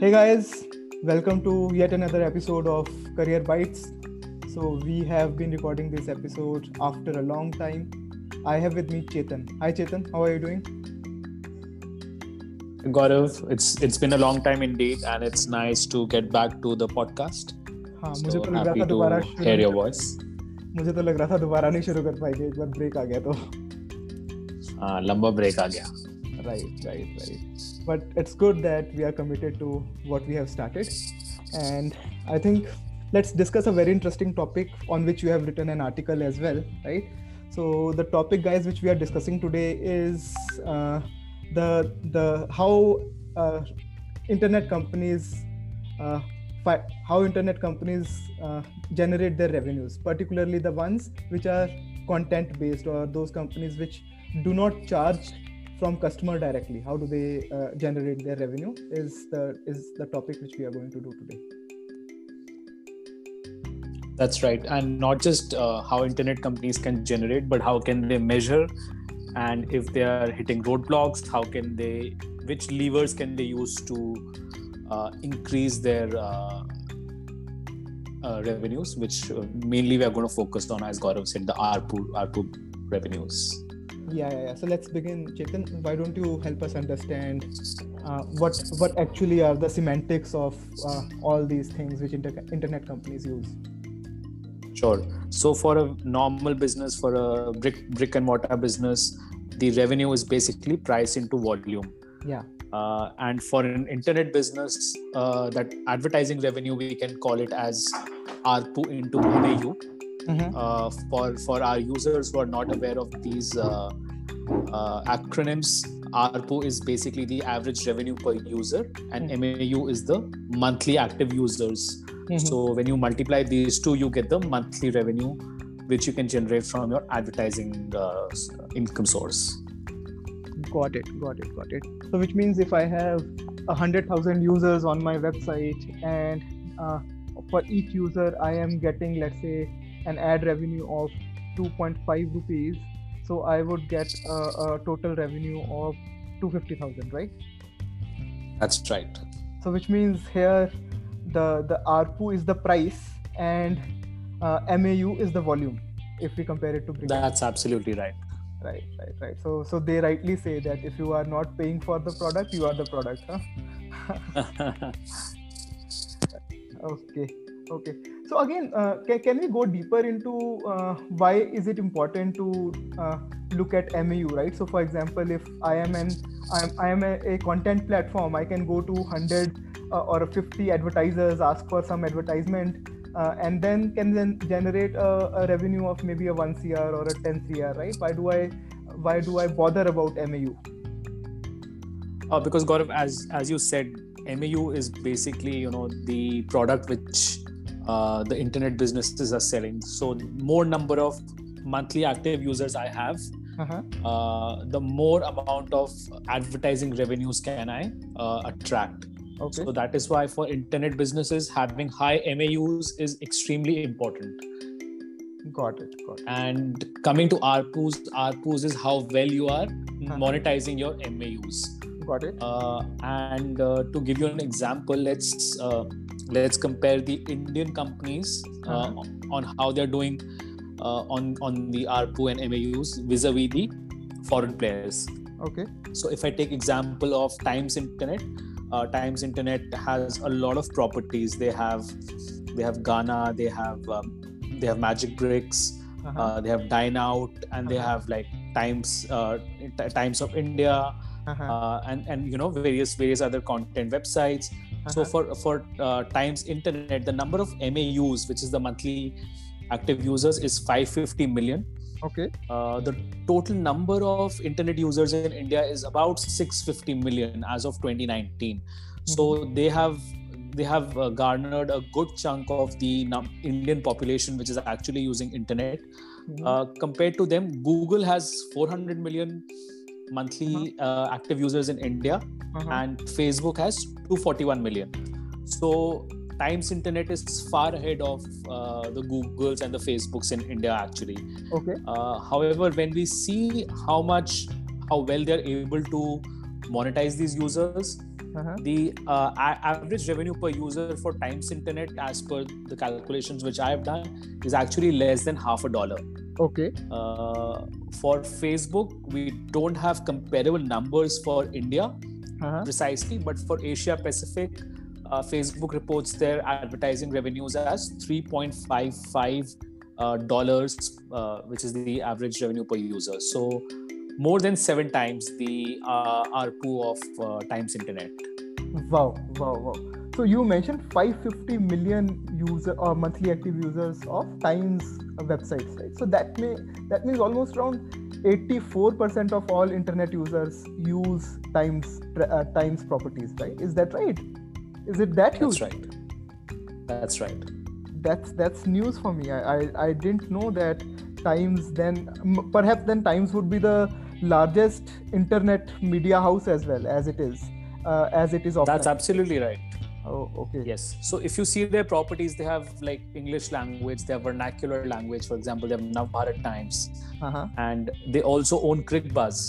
Hey guys, welcome to yet another episode of Career Bites. So, we have been recording this episode after a long time. I have with me Chetan. Hi Chetan, how are you doing? Gaurav, it's it's been a long time indeed and it's nice to get back to the podcast. हाँ so, मुझे तो लग रहा था दोबारा hear your voice. मुझे तो लग रहा था दोबारा नहीं शुरू कर पाएंगे एक बार ब्रेक आ गया तो हाँ लंबा ब्रेक आ गया right right right. But it's good that we are committed to what we have started. And i think let's discuss a very interesting topic on which you have written an article as well right? So the topic guys which we are discussing today is uh, the the how uh, internet companies uh, fi- how internet companies uh, generate their revenues particularly the ones which are content based or those companies which do not charge from customer directly how do they uh, generate their revenue is the is the topic which we are going to do today. That's right, and not just uh, how internet companies can generate, but how can they measure, and if they are hitting roadblocks, how can they, which levers can they use to uh, increase their uh, uh, revenues, which uh, mainly we are going to focus on, as Gaurav said, the ARPU ARPU revenues. Yeah yeah, yeah. so let's begin chetan why don't you help us understand uh, what what actually are the semantics of uh, all these things which inter- internet companies use Sure. So for a normal business, for a brick brick and mortar business, the revenue is basically price into volume. yeah Uh, and for an internet business, uh, that advertising revenue we can call it as ARPU into MAU. Mhm. Uh, for for our users who are not aware of these uh, uh, acronyms, ARPU is basically the average revenue per user, and MAU is the monthly active users. Mhm. So when you multiply these two, you get the monthly revenue, which you can generate from your advertising uh, income source. got it got it got it so which means if i have a hundred thousand users on my website and uh, for each user i am getting let's say an ad revenue of 2.5 rupees so i would get a, a total revenue of 250000 right? That's right. so which means here the the arpu is the price and uh, mau is the volume if we compare it to brick That's absolutely right. right right right. So so they rightly say that if you are not paying for the product you are the product huh? Okay okay so again uh, can, can we go deeper into uh, why is it important to uh, look at mau right? So for example if i am an i'm, I am a, a content platform i can go to 100 uh, or 50 advertisers ask for some advertisement uh, and then can then generate a, a revenue of maybe a 1 cr or a 10 cr right? Why do i why do i bother about mau Uh, because Gaurav, as as you said, MAU is basically you know the product which uh, the internet businesses are selling. So more number of monthly active users I have, uh-huh. uh, the more amount of advertising revenues can I uh, attract. okay So that is why for internet businesses, having high MAUs is extremely important. got it got it And coming to ARPUs, ARPUs is how well you are monetizing your MAUs. got it Uh, and uh, to give you an example, let's uh, let's compare the Indian companies uh, on how they're doing uh, on on the ARPU and MAUs vis-a-vis the foreign players. okay So if I take example of Times Internet, uh, Times Internet has a lot of properties. They have they have Gaana, they have um, they have Magic Bricks, uh-huh. uh, they have Dine Out, and they Uh-huh. have like Times uh, Times of India, uh-huh. uh, and and you know various various other content websites. So Uh-huh. for for uh, Times Internet, the number of MAUs, which is the monthly active users, is 550 million. okay Uh, the total number of internet users in India is about 650 million as of 2019. So they have they have uh, garnered a good chunk of the num- Indian population which is actually using internet. Mhm. Uh, compared to them, Google has 400 million monthly uh, active users in India, Uh-huh. and Facebook has 241 million. So Times Internet is far ahead of uh, the Googles and the Facebooks in India actually. okay Uh, however, when we see how much, how well they're able to monetize these users, uh-huh. the uh, average revenue per user for Times Internet, as per the calculations which I have done, is actually less than half a dollar. Okay. Uh, for Facebook, we don't have comparable numbers for India uh-huh. precisely, but for Asia Pacific, uh, Facebook reports their advertising revenues as 3.55 uh, dollars, uh, which is the average revenue per user. So more than seven times the uh, ARPU of uh, Times Internet. Wow, wow, wow. So you mentioned 550 million user or monthly active users of Times websites, right? So that may that means almost around 84% of all internet users use Times uh, Times properties, right? Is that right? Is it that huge? That's right. That's right. That's that's news for me. I I, I didn't know that Times then perhaps then Times would be the largest internet media house as well as it is uh, as it is offline. that's absolutely right oh okay yes so if you see their properties they have like english language they have vernacular language for example they have navbharat times uh-huh. and they also own cricbuzz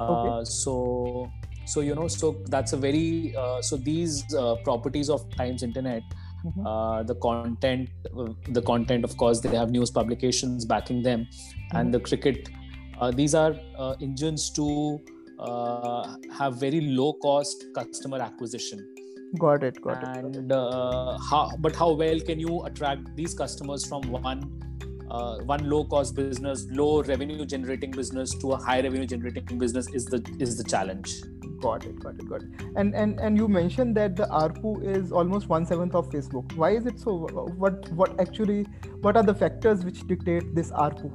uh, okay. so so you know so that's a very uh, so these uh, properties of times internet mm-hmm. Uh, the content uh, the content of course they have news publications backing them mm-hmm. and the cricket uh, these are uh, engines to uh, have very low cost customer acquisition. Got it got and, it. and how but how well can you attract these customers from one uh, one low cost business low revenue generating business to a high revenue generating business is the is the challenge. Got it got it got it. And and and you mentioned that the arpu is almost one seventh of facebook. Why is it so? What what actually what are the factors which dictate this arpu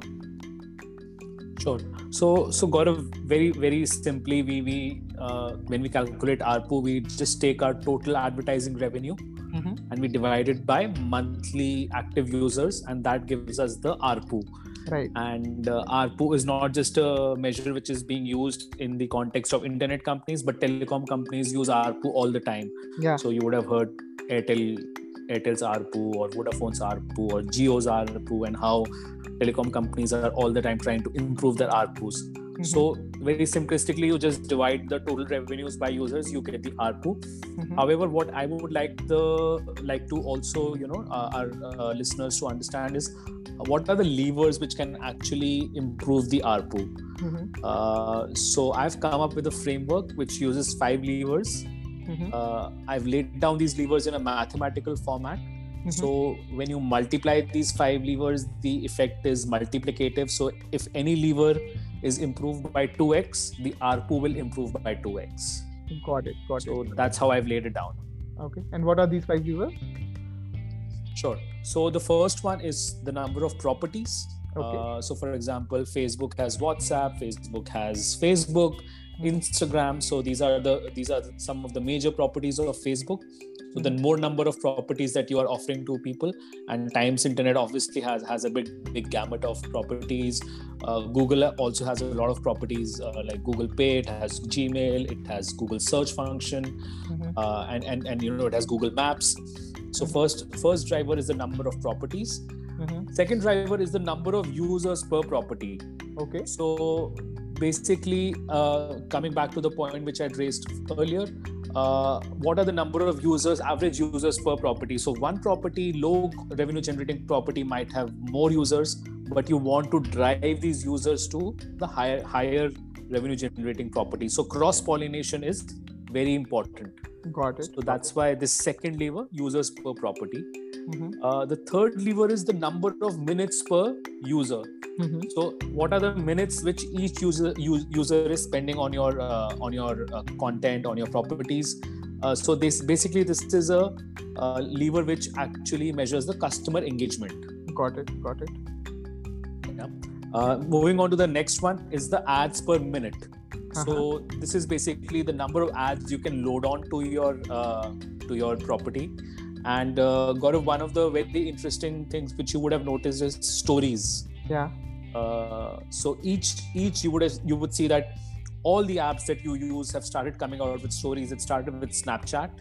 Sure. So, so Gaurav, very, very simply, we we uh, when we calculate ARPU, we just take our total advertising revenue mm-hmm. and we divide it by monthly active users, and that gives us the ARPU. Right. And uh, ARPU is not just a measure which is being used in the context of internet companies, but telecom companies use ARPU all the time. Yeah. So you would have heard Airtel Airtel's ARPU or Vodafone's ARPU or Jio's ARPU and how telecom companies are all the time trying to improve their ARPUs. Mm-hmm. So very simplistically, you just divide the total revenues by users, you get the ARPU. Mm-hmm. However, what I would like the like to also you know uh, our uh, listeners to understand is uh, what are the levers which can actually improve the ARPU. Mm-hmm. Uh, so I've come up with a framework which uses five levers. Mm-hmm. Uh, I've laid down these levers in a mathematical format Mm-hmm. So when you multiply these five levers, the effect is multiplicative. So if any lever is improved by 2x, the ARPU will improve by 2x. Got it. Got so it. So that's how I've laid it down. Okay. And what are these five levers? Sure. So the first one is the number of properties. Okay. Uh, so for example, Facebook has WhatsApp, Facebook has Facebook. Instagram. So these are the these are some of the major properties of Facebook. So the more number of properties that you are offering to people. And times internet obviously has has a big big gamut of properties. Uh, google also has a lot of properties uh, like google pay. It has gmail. It has google search function. Mm-hmm. uh, and, and and you know it has google maps. So first first driver is the number of properties. Mm-hmm. second driver is the number of users per property. Okay. So basically uh, coming back to the point which i'd raised earlier uh, what are the number of users, average users per property. So one property, low revenue generating property might have more users, but you want to drive these users to the higher higher revenue generating property. So cross pollination is very important. Got it. So that's why this second lever, users per property. Mm-hmm. Uh, the third lever is the number of minutes per user. Mm-hmm. So, what are the minutes which each user user is spending on your uh, on your uh, content on your properties? Uh, so, this basically this is a uh, lever which actually measures the customer engagement. Got it. Got it. Yeah. Uh, moving on to the next one is the ads per minute. Uh-huh. So this is basically the number of ads you can load on to your uh, to your property. And uh, Gaurav, one of the very interesting things which you would have noticed is stories. Yeah. Uh, so each each you would have, you would see that all the apps that you use have started coming out with stories. It started with Snapchat.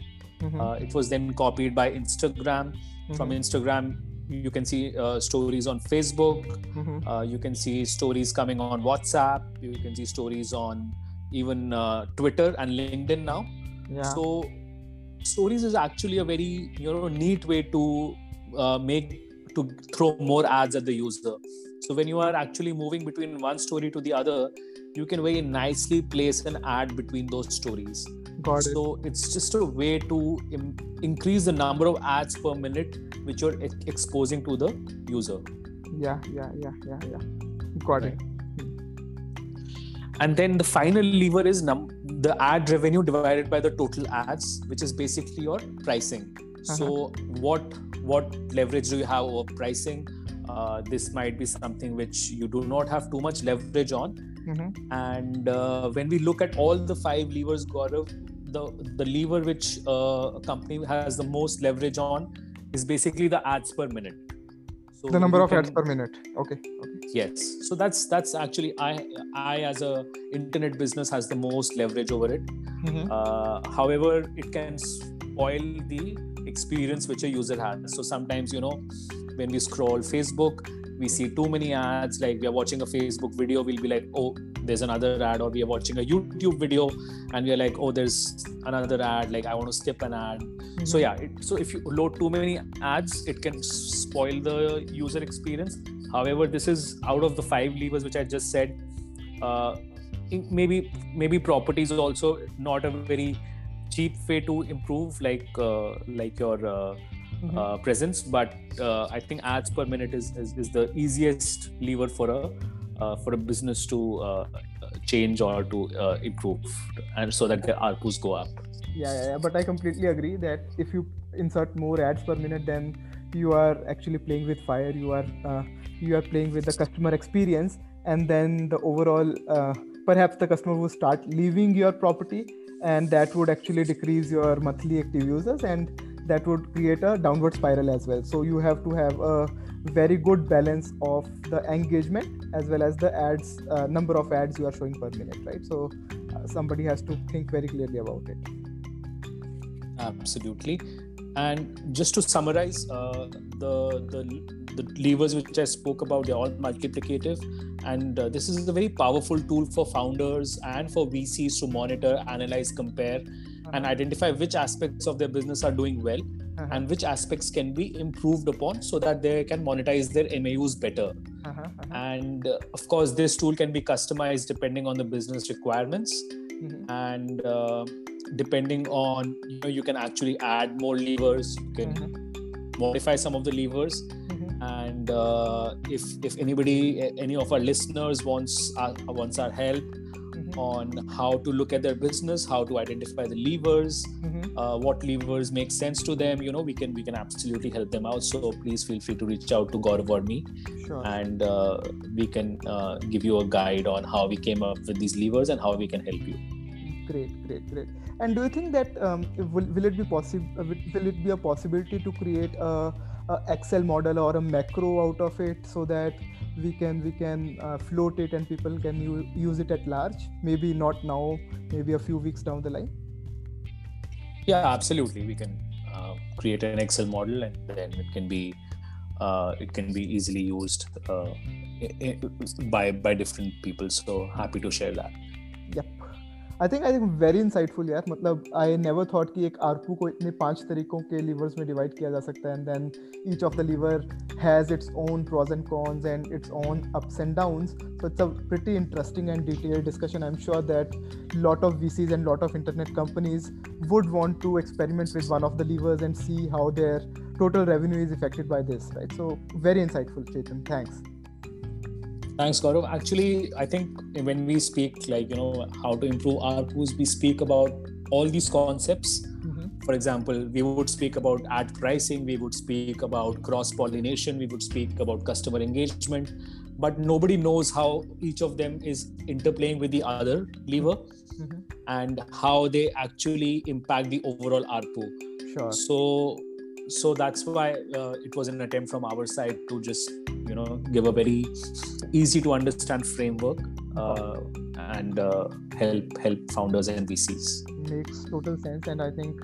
Mm-hmm. Uh, it was then copied by Instagram. Mm-hmm. From Instagram, you can see uh, stories on Facebook. Mm-hmm. Uh, you can see stories coming on WhatsApp. You can see stories on even uh, Twitter and LinkedIn now. Yeah. So stories is actually a very you know neat way to uh, make to throw more ads at the user. So when you are actually moving between one story to the other, you can very nicely place an ad between those stories. Got it. So it's just a way to Im- increase the number of ads per minute which you're ex- exposing to the user. Yeah, yeah, yeah, yeah, yeah. Got it. And then the final lever is num- the ad revenue divided by the total ads, which is basically your pricing. So what what leverage do you have over pricing? Uh, this might be something which you do not have too much leverage on. Mm-hmm. And uh, when we look at all the five levers, Gaurav, the the lever which uh, a company has the most leverage on is basically the ads per minute. So The number of ads per minute. Okay. Okay. yes so that's that's actually i i as a internet business has the most leverage over it Mm-hmm. uh, however it can spoil the experience which a user has so sometimes you know when we scroll facebook we see too many ads like we are watching a facebook video we'll be like oh there's another ad or we are watching a youtube video and we are like oh there's another ad like i want to skip an ad. So yeah it, so if you load too many ads it can spoil the user experience. However this is out of the five levers which i just said uh, maybe maybe properties is also not a very cheap way to improve like uh, like your uh, Mhm. uh, presence but uh, i think ads per minute is, is, is the easiest lever for a for a business to uh, change or to uh, improve. And so that the ARPUs go up. Yeah, yeah, yeah. But i completely agree that if you insert more ads per minute then you are actually playing with fire. You are uh, you are playing with the customer experience. And then the overall uh, perhaps the customer will start leaving your property and that would actually decrease your monthly active users. And that would create a downward spiral as well. So you have to have a very good balance of the engagement as well as the ads uh, number of ads you are showing per minute right? So uh, somebody has to think very clearly about it. Absolutely. And just to summarize uh, the, the the levers which i spoke about they're all multiplicative. And uh, this is a very powerful tool for founders and for vcs to monitor analyze compare and identify which aspects of their business are doing well Uh-huh. and which aspects can be improved upon so that they can monetize their MAUs better. Uh-huh, uh-huh. And uh, of course, this tool can be customized depending on the business requirements Mhm. and uh, depending on you know you can actually add more levers, you can modify some of the levers. Mhm. And uh, if if anybody, any of our listeners wants our, wants our help. On how to look at their business, how to identify the levers, Mhm. uh, what levers make sense to them you know we can we can absolutely help them out so please feel free to reach out to Gaurav or me Sure. and uh, we can uh, give you a guide on how we came up with these levers and how we can help you Great, great, great. And do you think that um, will, will it be possible? Will, will it be a possibility to create a, a Excel model or a macro out of it so that we can we can uh, float it and people can u- use it at large? Maybe not now, maybe a few weeks down the line. yeah absolutely we can uh, create an excel model and then it can be uh, it can be easily used uh, by by different people so happy to share that Yep. I think I think very insightful यार मतलब I never thought कि एक ARPU को इतने पांच तरीकों के levers में divide किया जा सकता है and then each of the lever has its own pros and cons and its own ups and downs so it's a pretty interesting and detailed discussion I'm sure that lot of VCs and lot of internet companies would want to experiment with one of the levers and see how their total revenue is affected by this right so very insightful Chetan thanks Thanks, Gaurav. Actually, I think when we speak, like, you know, how to improve ARPUs, we speak about all these concepts. Mhm. For example, we would speak about ad pricing, we would speak about cross pollination, we would speak about customer engagement, but nobody knows how each of them is interplaying with the other lever Mhm. and how they actually impact the overall ARPU. sure So, so that's why uh, it was an attempt from our side to just you know give a very easy to understand framework uh, and uh, help help founders and VCs. makes total sense and i think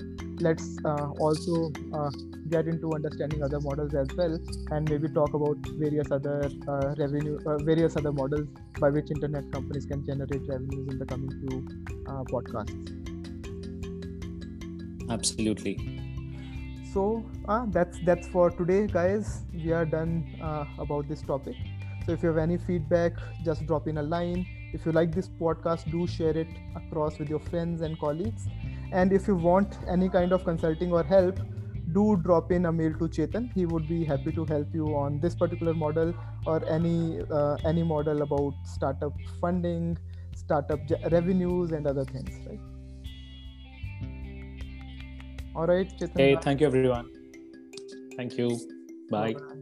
let's uh, also uh, get into understanding other models as well and maybe talk about various other uh, revenue uh, various other models by which internet companies can generate revenues in the coming few uh, podcasts absolutely so uh, that's that's for today guys. We are done uh, about this topic. So if you have any feedback just drop in a line. If you like this podcast do share it across with your friends and colleagues. And if you want any kind of consulting or help do drop in a mail to chetan. He would be happy to help you on this particular model or any uh, any model about startup funding startup revenues and other things right all right chetan hey bye. thank you everyone thank you bye, bye.